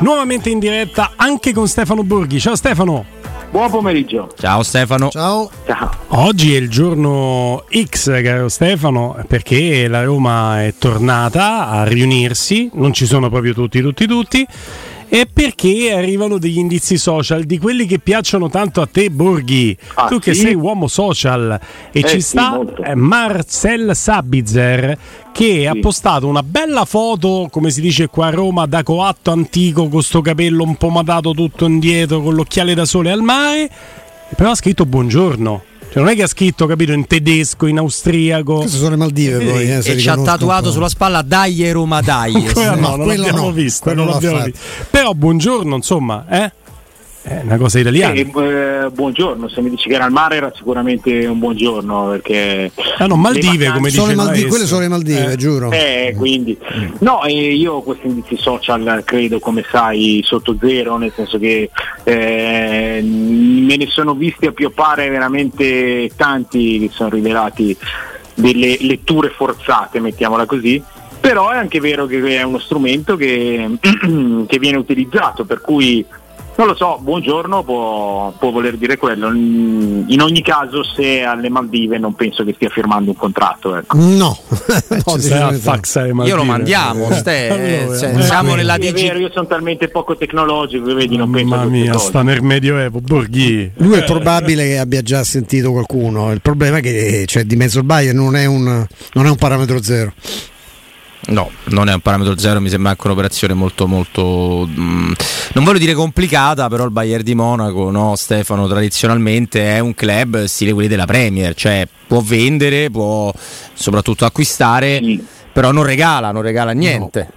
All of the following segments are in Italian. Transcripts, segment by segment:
Nuovamente in diretta anche con Stefano Borghi. Ciao Stefano. Buon pomeriggio. Ciao Stefano. Ciao. Ciao. Oggi è il giorno X, caro Stefano, perché la Roma è tornata a riunirsi, non ci sono proprio tutti, tutti, tutti, e perché arrivano degli indizi social di quelli che piacciono tanto a te, Borghi. Ah, tu che sì? sei uomo social e Eh, ci sì, sta molto. eh, Marcel Sabitzer che ha postato una bella foto, come si dice qua a Roma, da coatto antico con sto capello un po' matato tutto indietro con l'occhiale da sole al mare, però ha scritto buongiorno. Cioè, non è che ha scritto, capito, in tedesco, in austriaco. Queste sono le Maldive poi. Eh, E ci ha tatuato sulla spalla Dai Roma Dai. No, no, non quello l'abbiamo no, visto. Però buongiorno, insomma, eh? È una cosa italiana. Eh, eh, buongiorno, se mi dici che era al mare era sicuramente un buongiorno perché... Ah no, Maldive, le come dice Maldive, quelle sono le Maldive, Eh. giuro. Eh, quindi no, e io questi indizi social credo come sai sotto zero, nel senso che eh, me ne sono visti appioppare veramente tanti che sono rivelati delle letture forzate, mettiamola così. Però è anche vero che è uno strumento che, che viene utilizzato, per cui non lo so, buongiorno può, può voler dire quello. Mm, In ogni caso, se alle Maldive non penso che stia firmando un contratto. Ecco. No, no, Io lo mandiamo, Ste, eh, Allora, cioè, eh, siamo nella digi- vero, io sono talmente poco tecnologico, vedi, non penso Mamma mia, sta nel medioevo, Borghi. Lui è probabile che abbia già sentito qualcuno. Il problema è che cioè, di mezzo il Bayern non è un, non è un parametro zero. No, non è un parametro zero, mi sembra anche un'operazione molto molto mm, non voglio dire complicata, però il Bayern di Monaco, no, Stefano, tradizionalmente è un club stile quelli della Premier, cioè può vendere, può soprattutto acquistare, Sì. però non regala, non regala niente.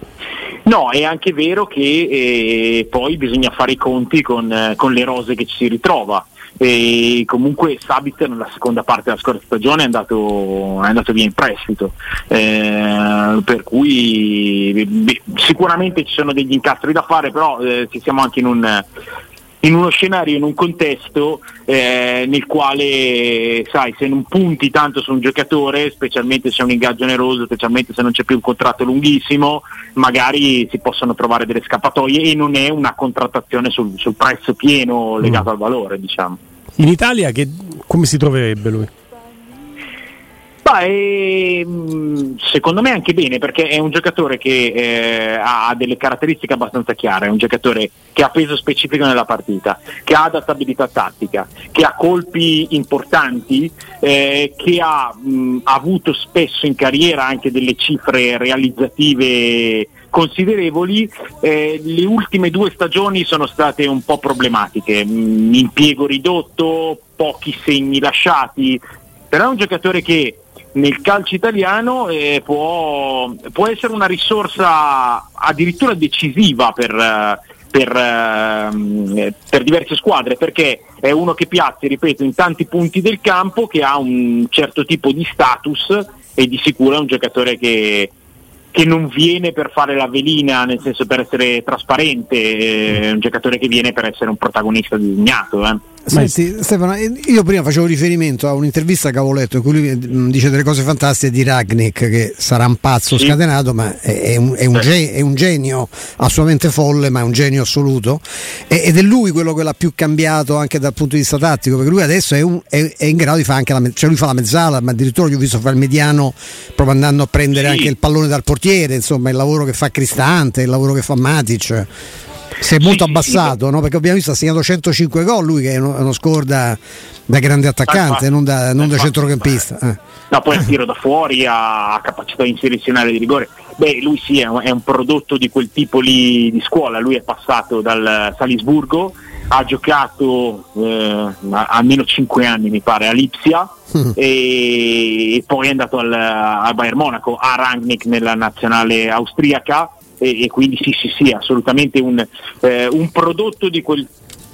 No, è anche vero che eh, poi bisogna fare i conti con, eh, con le rose che ci si ritrova. E comunque Sabitzer nella seconda parte della scorsa stagione è andato, è andato via in prestito, Eh, per cui beh, sicuramente ci sono degli incastri da fare, però eh, ci siamo anche in un, in uno scenario, in un contesto eh, nel quale, sai, se non punti tanto su un giocatore, specialmente se è un ingaggio oneroso, specialmente se non c'è più un contratto lunghissimo, magari si possono trovare delle scappatoie e non è una contrattazione sul, sul prezzo pieno legato al valore, diciamo. In Italia che, come si troverebbe lui? Beh, ehm, secondo me anche bene perché è un giocatore che eh, ha delle caratteristiche abbastanza chiare, è un giocatore che ha peso specifico nella partita, che ha adattabilità tattica, che ha colpi importanti, eh, che ha mh, avuto spesso in carriera anche delle cifre realizzative considerevoli, eh, le ultime due stagioni sono state un po' problematiche, mh, impiego ridotto, pochi segni lasciati, però è un giocatore che nel calcio italiano eh, può, può essere una risorsa addirittura decisiva per, eh, per, ehm, per diverse squadre perché è uno che piazza, ripeto, in tanti punti del campo, che ha un certo tipo di status e di sicuro è un giocatore che, che non viene per fare la velina, nel senso per essere trasparente, è un giocatore che viene per essere un protagonista designato. Eh. Senti, Stefano, eh, io prima facevo riferimento a un'intervista che avevo letto in cui lui mm, dice delle cose fantastiche di Ragnik, che sarà un pazzo Sì. scatenato, ma è, un, è un ge- è un genio assolutamente folle, ma è un genio assoluto. Ed è lui quello che l'ha più cambiato anche dal punto di vista tattico, perché lui adesso è, un- è- è in grado di fare anche la, me- cioè lui fa la mezzala, ma addirittura gli ho visto fare il mediano proprio andando a prendere Sì. anche il pallone dal portiere, insomma, il lavoro che fa Cristante, il lavoro che fa Matic. Si è molto sì, abbassato, no? perché abbiamo visto ha segnato 105 gol, lui che è uno, uno score da, da grande attaccante, non da, non da centrocampista. eh. No, poi il tiro da fuori ha capacità inserizionale di rigore. Beh, lui sì, è un, è un prodotto di quel tipo lì di scuola. Lui è passato dal Salisburgo ha giocato eh, almeno 5 anni mi pare a Lipsia mm. e, e, poi è andato al, al Bayern Monaco, a Rangnick nella nazionale austriaca e, e quindi sì sì sì assolutamente un, eh, un prodotto di quel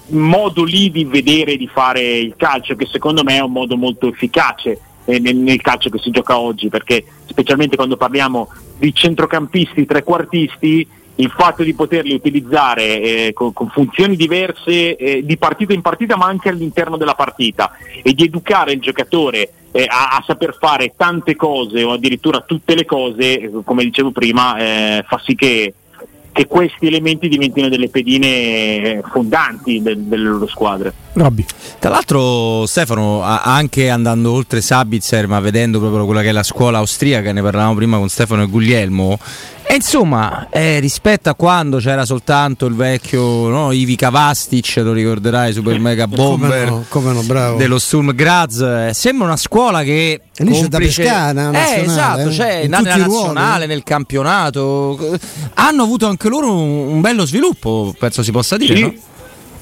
modo lì di vedere e di fare il calcio che secondo me è un modo molto efficace eh, nel, nel, calcio che si gioca oggi perché specialmente quando parliamo di centrocampisti, trequartisti il fatto di poterli utilizzare eh, con, con, funzioni diverse eh, di partita in partita ma anche all'interno della partita e di educare il giocatore eh, a, a, saper fare tante cose o addirittura tutte le cose, eh, come dicevo prima, eh, fa sì che che questi elementi diventino delle pedine fondanti del, delle loro squadre. Robby. Tra l'altro Stefano, anche andando oltre Sabitzer, ma vedendo proprio quella che è la scuola austriaca, ne parlavamo prima con Stefano e Guglielmo, e insomma, eh, rispetto a quando c'era soltanto il vecchio no, Ivi Kavastic, lo ricorderai, Super Mega Bomber come no, come no, dello Sturm Graz, eh, sembra una scuola che e lì complice... c'è da pescare, eh, esatto, eh? c'è nella nazionale, nel campionato. Hanno avuto anche loro un, un bello sviluppo, penso si possa dire, sì. no?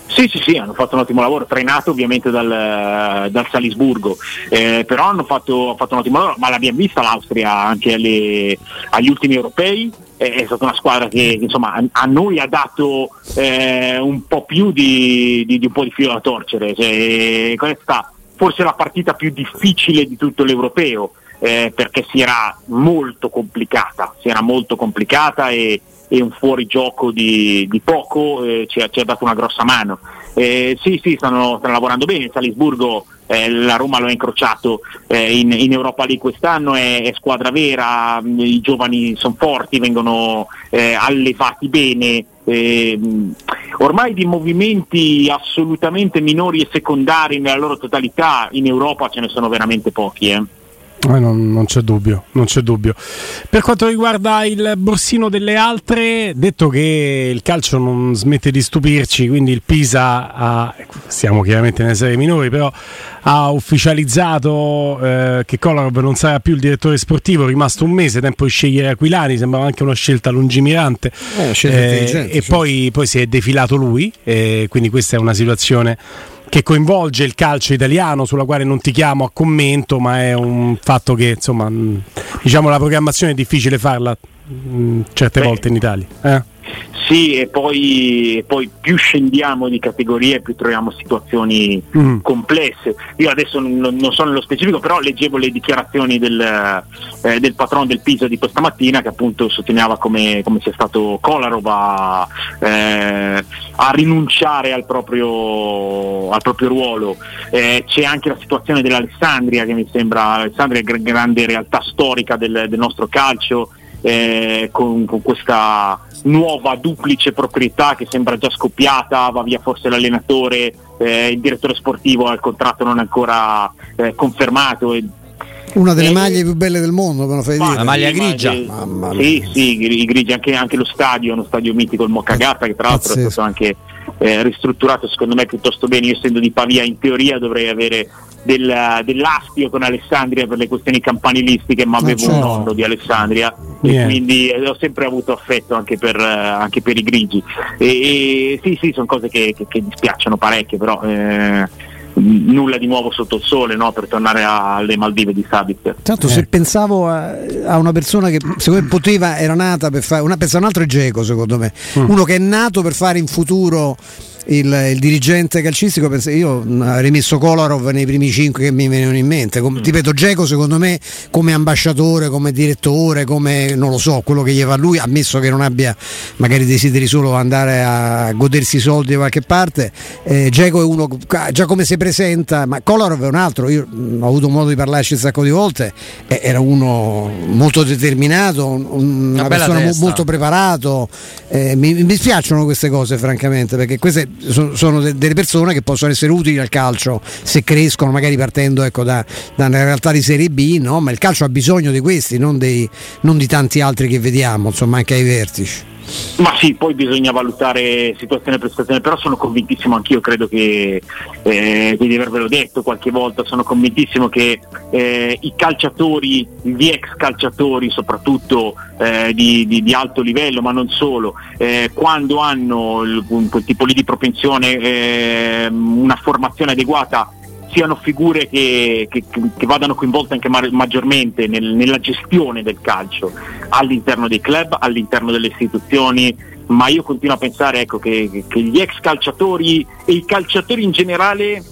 Sì, sì, sì, hanno fatto un ottimo lavoro, trainato ovviamente dal, dal Salisburgo, eh, però hanno fatto, fatto, un ottimo lavoro, ma l'abbiamo vista l'Austria anche alle, agli ultimi europei, è stata una squadra che insomma, a, a noi ha dato eh, un po' più di, di, di, un po' di filo da torcere, cioè, questa forse la partita più difficile di tutto l'europeo, eh, perché si era molto complicata, si era molto complicata e, e un fuorigioco di, di poco eh, ci, ha, ci, ha, dato una grossa mano. Eh, sì, sì, stanno, stanno, lavorando bene, Salisburgo, eh, la Roma lo ha incrociato eh, in, in, Europa League quest'anno, è, è squadra vera, i giovani sono forti, vengono eh, allevati bene. Eh, ormai di movimenti assolutamente minori e secondari nella loro totalità in Europa ce ne sono veramente pochi. Eh. Eh, non, non, c'è dubbio, non c'è dubbio. Per quanto riguarda il borsino delle altre, detto che il calcio non smette di stupirci, quindi il Pisa ha, siamo chiaramente nelle serie minori, però ha ufficializzato eh, che Kolarov non sarà più il direttore sportivo, è rimasto un mese, tempo di scegliere Aquilani, sembrava anche una scelta lungimirante. Eh, scelta eh, e cioè. poi, poi, si è defilato lui, quindi questa è una situazione che coinvolge il calcio italiano, sulla quale non ti chiamo a commento, ma è un fatto che insomma, diciamo la programmazione è difficile farla certe Beh. volte in Italia. Eh? Sì, e poi, poi, più scendiamo di categorie più troviamo situazioni mm. complesse. Io adesso non, non, sono nello specifico, però leggevo le dichiarazioni del, eh, del patrono del Pisa di questa mattina che appunto sottolineava come, come sia stato Kolarov a, eh, a rinunciare al proprio, al proprio ruolo. Eh, c'è anche la situazione dell'Alessandria che mi sembra, Alessandria è grande realtà storica del, del nostro calcio. Eh, con, con, questa nuova duplice proprietà che sembra già scoppiata, va via forse l'allenatore, eh, il direttore sportivo, il contratto non è ancora eh, confermato. E, una delle eh, maglie più belle del mondo, me lo fai dire. La maglia grigia. Sì, sì, i grigi, anche, anche, lo stadio, uno stadio mitico, il Moccagatta, che tra l'altro Pazzesco. è stato anche eh, ristrutturato secondo me piuttosto bene. Io essendo di Pavia in teoria dovrei avere del, dell'astio con Alessandria per le questioni campanilistiche, ma avevo un nonno di Alessandria yeah. e quindi ho sempre avuto affetto anche per, anche per i grigi. E, e, sì, sì, sono cose che, che, che dispiacciono parecchio, però eh, nulla di nuovo sotto il sole no? per tornare alle Maldive di Sabit. Tanto eh. se pensavo a, a, una persona che secondo me poteva, era nata per fare, una, pensa un altro Geco secondo me, mm. uno che è nato per fare in futuro il, il, dirigente calcistico, io avrei messo Kolarov nei primi cinque che mi venivano in mente. Come, mm. Ripeto, Geco secondo me come ambasciatore, come direttore, come non lo so, quello che gli va lui, ammesso che non abbia magari desideri solo andare a godersi i soldi da qualche parte, eh, Geco è uno già come si presenta, ma Kolarov è un altro, io ho avuto modo di parlarci un sacco di volte, eh, era uno molto determinato, una, una persona mo- molto preparato, eh, mi, mi spiacciono queste cose francamente, perché queste sono delle persone che possono essere utili al calcio se crescono, magari partendo ecco, da, da, una realtà di Serie B, no? ma il calcio ha bisogno di questi, non, dei, non, di tanti altri che vediamo, insomma anche ai vertici. Ma sì, poi bisogna valutare situazione e prestazione, però sono convintissimo anch'io, credo che eh, di avervelo detto qualche volta, sono convintissimo che eh, i calciatori, gli ex calciatori soprattutto eh, di, di, di, alto livello, ma non solo, eh, quando hanno il, quel tipo di propensione, eh, una formazione adeguata, siano figure che, che, che vadano coinvolte anche ma- maggiormente nel, nella gestione del calcio all'interno dei club, all'interno delle istituzioni, ma io continuo a pensare ecco, che, che, gli ex calciatori e i calciatori in generale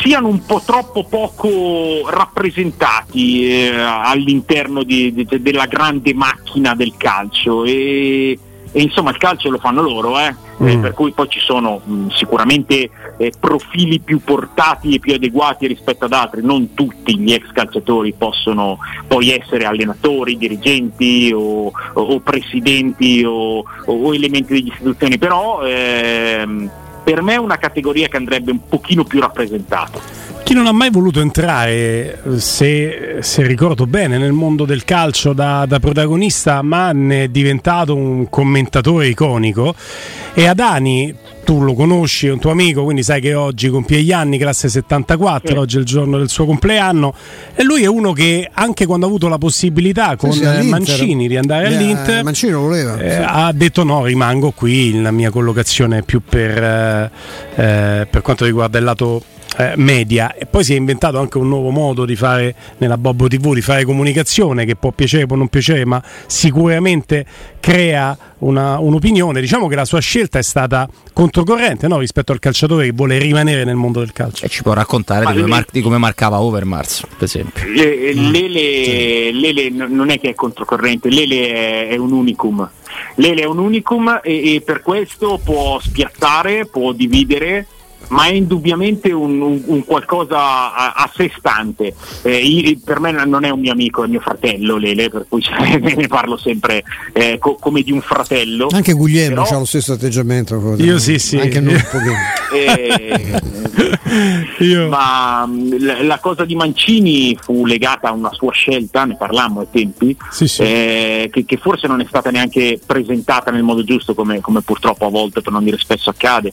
siano un po' troppo poco rappresentati eh, all'interno di, di, della grande macchina del calcio. E, e insomma il calcio lo fanno loro, eh? Mm. Eh, per cui poi ci sono mh, mm, sicuramente eh, profili più portati e più adeguati rispetto ad altri, non tutti gli ex calciatori possono poi essere allenatori, dirigenti o, o, o presidenti o, o, elementi degli istituzioni, però ehm, per me è una categoria che andrebbe un pochino più rappresentata. Chi non ha mai voluto entrare, se, se ricordo bene, nel mondo del calcio da, da, protagonista, ma ne è diventato un commentatore iconico. E Adani, tu lo conosci, è un tuo amico, quindi sai che oggi compie gli anni, classe 74, sì. oggi è il giorno del suo compleanno. E lui è uno che anche quando ha avuto la possibilità con sì, Mancini di andare yeah, all'Inter, Mancini lo voleva, eh, sì. ha detto no, rimango qui, la mia collocazione è più per, eh, eh per quanto riguarda il lato eh, media. E poi si è inventato anche un nuovo modo di fare nella Bobbo TV di fare comunicazione che può piacere può non piacere ma sicuramente crea una, un'opinione. Diciamo che la sua scelta è stata controcorrente no? rispetto al calciatore che vuole rimanere nel mondo del calcio. E ci può raccontare di come, mar- di come, marcava Overmars per esempio. Le, mm. Lele, Lele, non è che è controcorrente Lele è, è un unicum. Lele è un unicum e, e per questo può spiazzare può dividere ma è indubbiamente un, un, un qualcosa a, a, sé stante. Eh, io, per me non è un mio amico, è mio fratello Lele, per cui ne parlo sempre eh, co- come di un fratello. Anche Guglielmo ha lo stesso atteggiamento. Io sì, sì. Anche noi. Eh, io. Ma la, la, cosa di Mancini fu legata a una sua scelta, ne parlammo ai tempi, sì, sì. Eh, che, che, forse non è stata neanche presentata nel modo giusto, come, come purtroppo a volte, per non dire spesso accade.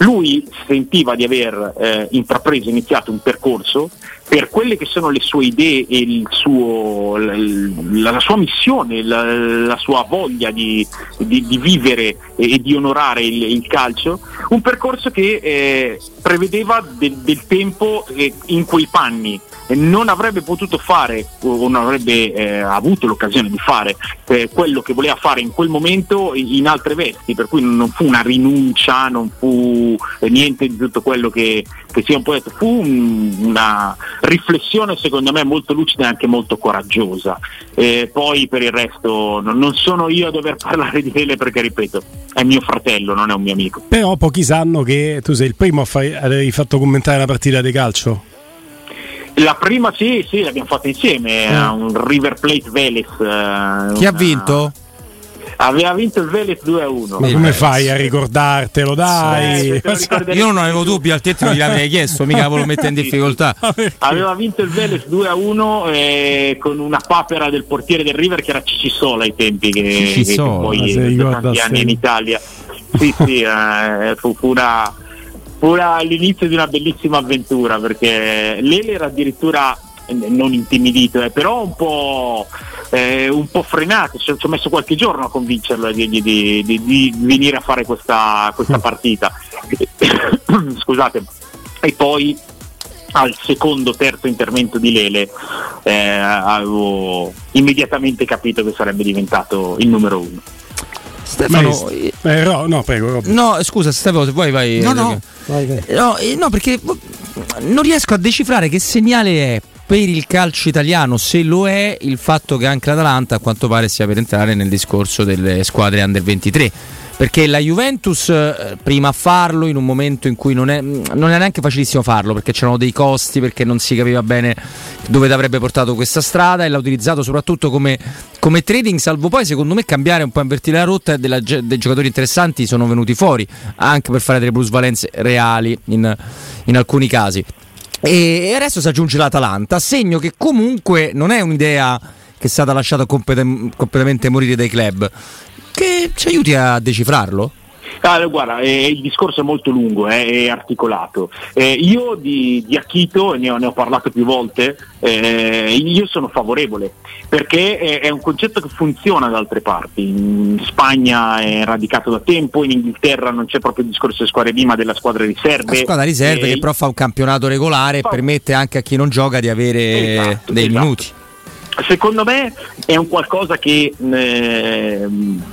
Lui sentiva di aver eh, intrapreso, iniziato un percorso per quelle che sono le sue idee e suo, la, la, sua missione, la, la sua voglia di, di, di, vivere e di onorare il, il calcio, un percorso che eh, prevedeva de, del tempo eh, in quei panni. Non avrebbe potuto fare o non avrebbe eh, avuto l'occasione di fare eh, quello che voleva fare in quel momento in altre vesti, per cui non fu una rinuncia, non fu eh, niente di tutto quello che, che si è un po' detto, fu un, una riflessione secondo me molto lucida e anche molto coraggiosa. poi per il resto non, non sono io a dover parlare di Ele perché ripeto, è mio fratello, non è un mio amico. Però pochi sanno che tu sei il primo a fare, avevi fatto commentare la partita di calcio. La prima sì, sì, l'abbiamo fatta insieme, mm. a un River Plate Vélez. Uh, Chi ha vinto? Aveva vinto il Vélez 2 a 1. Ma come fai a ricordartelo? Dai, eh, io non avevo dubbi, al tetto gliel'avrei chiesto, mica ve lo mette in difficoltà. Aveva vinto il Vélez 2 a 1 eh, con una papera del portiere del River che era Cicisola ai tempi, che, che poi da tanti anni in Italia. Sì, sì, eh, fu, fu una pure all'inizio di una bellissima avventura perché Lele era addirittura eh, non intimidito, eh, però un po', eh, un po', frenato, ci, ho messo qualche giorno a convincerlo di, di, di, di venire a fare questa, questa mm. partita. Scusate, e poi al secondo, terzo intervento di Lele eh, avevo immediatamente capito che sarebbe diventato il numero uno. Stefano, eh, no, no, prego. No, scusa, Stefano, se vuoi vai. No, no. Vai, vai. no, eh, no, perché non riesco a decifrare che segnale è per il calcio italiano, se lo è, il fatto che anche l'Atalanta a quanto pare sia per entrare nel discorso delle squadre under 23 perché la Juventus eh, prima a farlo in un momento in cui non è, non è, neanche facilissimo farlo perché c'erano dei costi, perché non si capiva bene dove avrebbe portato questa strada e l'ha utilizzato soprattutto come, come trading, salvo poi secondo me cambiare un po' invertire la rotta della, dei giocatori interessanti sono venuti fuori anche per fare delle plusvalenze reali in, in alcuni casi. E adesso si aggiunge l'Atalanta, segno che comunque non è un'idea che è stata lasciata completamente morire dai club che ci aiuti a decifrarlo? Ah, guarda, eh, il discorso è molto lungo eh, è articolato. Eh, io di, di Akito, ne ho, ne ho, parlato più volte, eh, io sono favorevole perché è, è, un concetto che funziona da altre parti. In Spagna è radicato da tempo, in Inghilterra non c'è proprio il discorso di squadre B ma della squadra riserve. La squadra riserve che però fa un campionato regolare e permette anche a chi non gioca di avere esatto, dei esatto. minuti secondo me è un qualcosa che eh,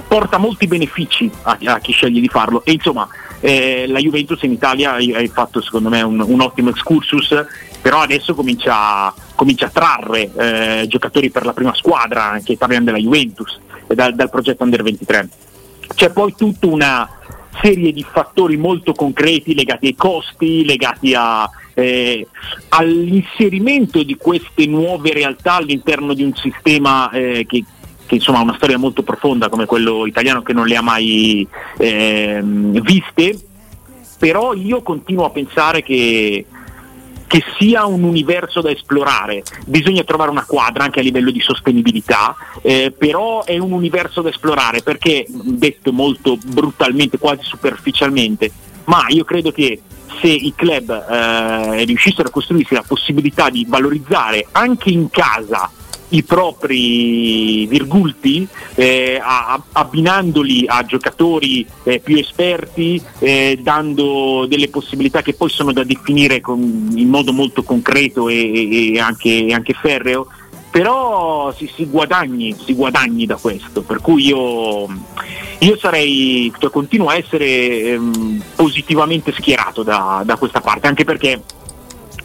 porta molti benefici a, a, chi sceglie di farlo. E insomma eh, la Juventus in Italia hai fatto secondo me un, un ottimo excursus però adesso comincia, comincia a trarre eh, giocatori per la prima squadra anche italiana della Juventus dal, dal progetto Under 23 c'è poi tutta una serie di fattori molto concreti legati ai costi, legati a, eh, all'inserimento di queste nuove realtà all'interno di un sistema eh, che, che insomma ha una storia molto profonda come quello italiano che non le ha mai eh, viste, però io continuo a pensare che che sia un universo da esplorare. Bisogna trovare una quadra anche a livello di sostenibilità, eh, però è un universo da esplorare perché, detto molto brutalmente, quasi superficialmente, ma io credo che se i club eh, riuscissero a costruirsi la possibilità di valorizzare anche in casa i propri virgulti eh, abbinandoli a giocatori eh, più esperti, eh, dando delle possibilità che poi sono da definire con, in modo molto concreto e, e, anche, anche, ferreo, però si, si, guadagni, si, guadagni, da questo, per cui io, io sarei, cioè, continuo a essere ehm, positivamente schierato da, da questa parte, anche perché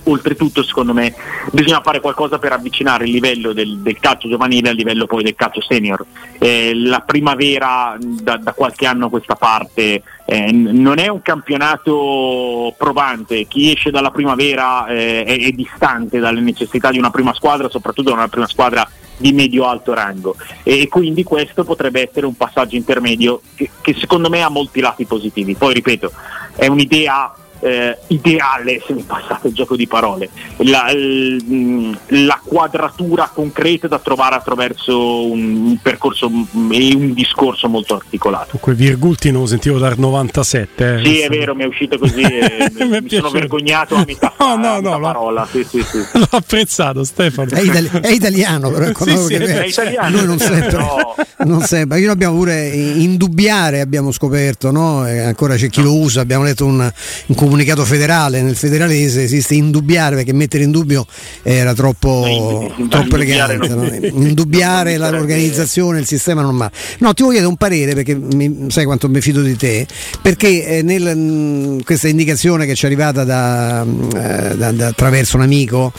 oltretutto secondo me bisogna fare qualcosa per avvicinare il livello del, del calcio giovanile al livello poi del calcio senior. Eh, la primavera da, da, qualche anno a questa parte eh, non è un campionato probante, chi esce dalla primavera eh, è, è, distante dalle necessità di una prima squadra, soprattutto da una prima squadra di medio-alto rango e quindi questo potrebbe essere un passaggio intermedio che, che secondo me ha molti lati positivi. Poi ripeto, è un'idea eh, ideale, se mi passate il gioco di parole, la, l, la, quadratura concreta da trovare attraverso un, percorso e un discorso molto articolato. Quei virgulti non lo sentivo dal 97. Eh, sì, è vero, mi è uscito così e mi, mi sono vergognato a metà, no, no, no, parola. Sì, sì, sì. L'ho apprezzato Stefano. È, itali- è italiano però, sì, è italiano. Noi non sempre, però... non sempre. Io abbiamo pure indubbiare, abbiamo scoperto, no? ancora c'è chi no. lo usa, abbiamo letto un, un comunicato federale, nel federalese esiste indubbiare perché mettere in dubbio era troppo, no, troppo elegante. No? Indubbiare l'organizzazione, il sistema normale. No, ti voglio chiedere un parere perché mi, sai quanto mi fido di te, perché eh, nel, mh, questa indicazione che ci è arrivata da, eh, da, da, attraverso un amico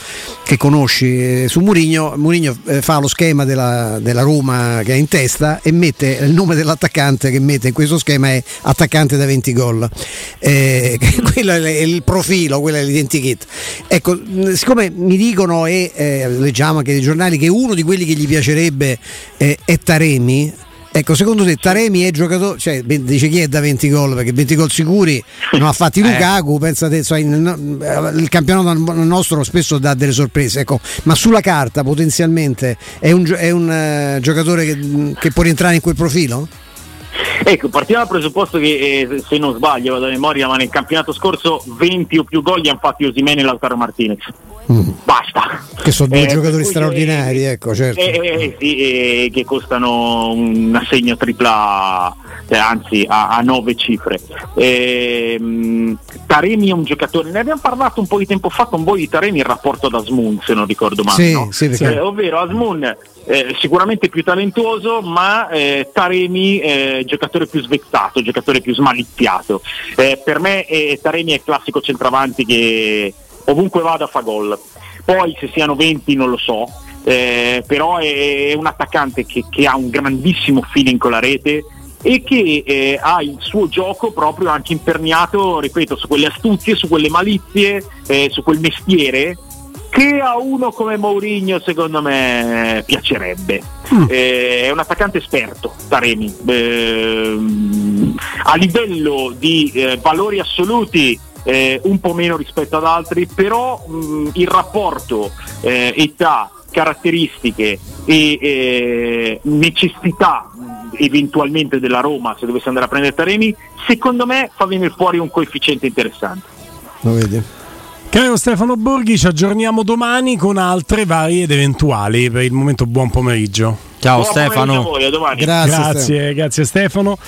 che conosci eh, su Murigno, Murigno eh, fa lo schema della, della Roma che ha in testa e mette il nome dell'attaccante che mette in questo schema è attaccante da 20 gol. Eh, quello è il profilo, quello è l'identikit. Ecco, siccome mi dicono e eh, leggiamo anche dei giornali che uno di quelli che gli piacerebbe eh, è Taremi, Ecco, secondo te Taremi è giocatore, cioè dice chi è da 20 gol, perché 20 gol sicuri non ha fatti eh. Lukaku, pensate, cioè, il campionato nostro spesso dà delle sorprese, ecco, ma sulla carta potenzialmente è un, è un uh, giocatore che, che può rientrare in quel profilo? Ecco, partiamo dal presupposto che eh, se non sbaglio, vado a memoria, ma nel campionato scorso 20 o più gol li hanno fatti Osimene e Lautaro Martinez. Mm. Basta. Che sono due eh, giocatori straordinari, eh, ecco, certo. Eh, eh sì, eh, che costano un assegno tripla, eh, anzi a, a nove cifre. Ehm, Taremi è un giocatore, ne abbiamo parlato un po' di tempo fa con voi di Taremi in rapporto ad Asmun, se non ricordo male. Sì, no? sì, perché... ovvero Asmun eh, sicuramente più talentuoso, ma eh, Taremi è eh, giocatore più svezzato, giocatore più smalizziato. Eh, per me eh, Taremi è il classico centravanti che ovunque vada fa gol. Poi se siano 20 non lo so, eh, però è, è, un attaccante che, che, ha un grandissimo feeling con la rete e che ha il suo gioco proprio anche imperniato, ripeto, su quelle astuzie, su quelle malizie, su quel mestiere che a uno come Mourinho secondo me piacerebbe. Mm. Eh, è un attaccante esperto, Taremi. Eh, a livello di eh, valori assoluti eh, un po' meno rispetto ad altri, però mh, il rapporto eh, età, caratteristiche e eh, necessità eventualmente della Roma se dovesse andare a prendere Taremi, secondo me fa venire fuori un coefficiente interessante. Lo vedi? Caro Stefano Borghi, ci aggiorniamo domani con altre varie ed eventuali. Per il momento buon pomeriggio. Ciao Buon pomeriggio a Stefano. voi, a domani. Grazie. grazie, Stefano. grazie Stefano.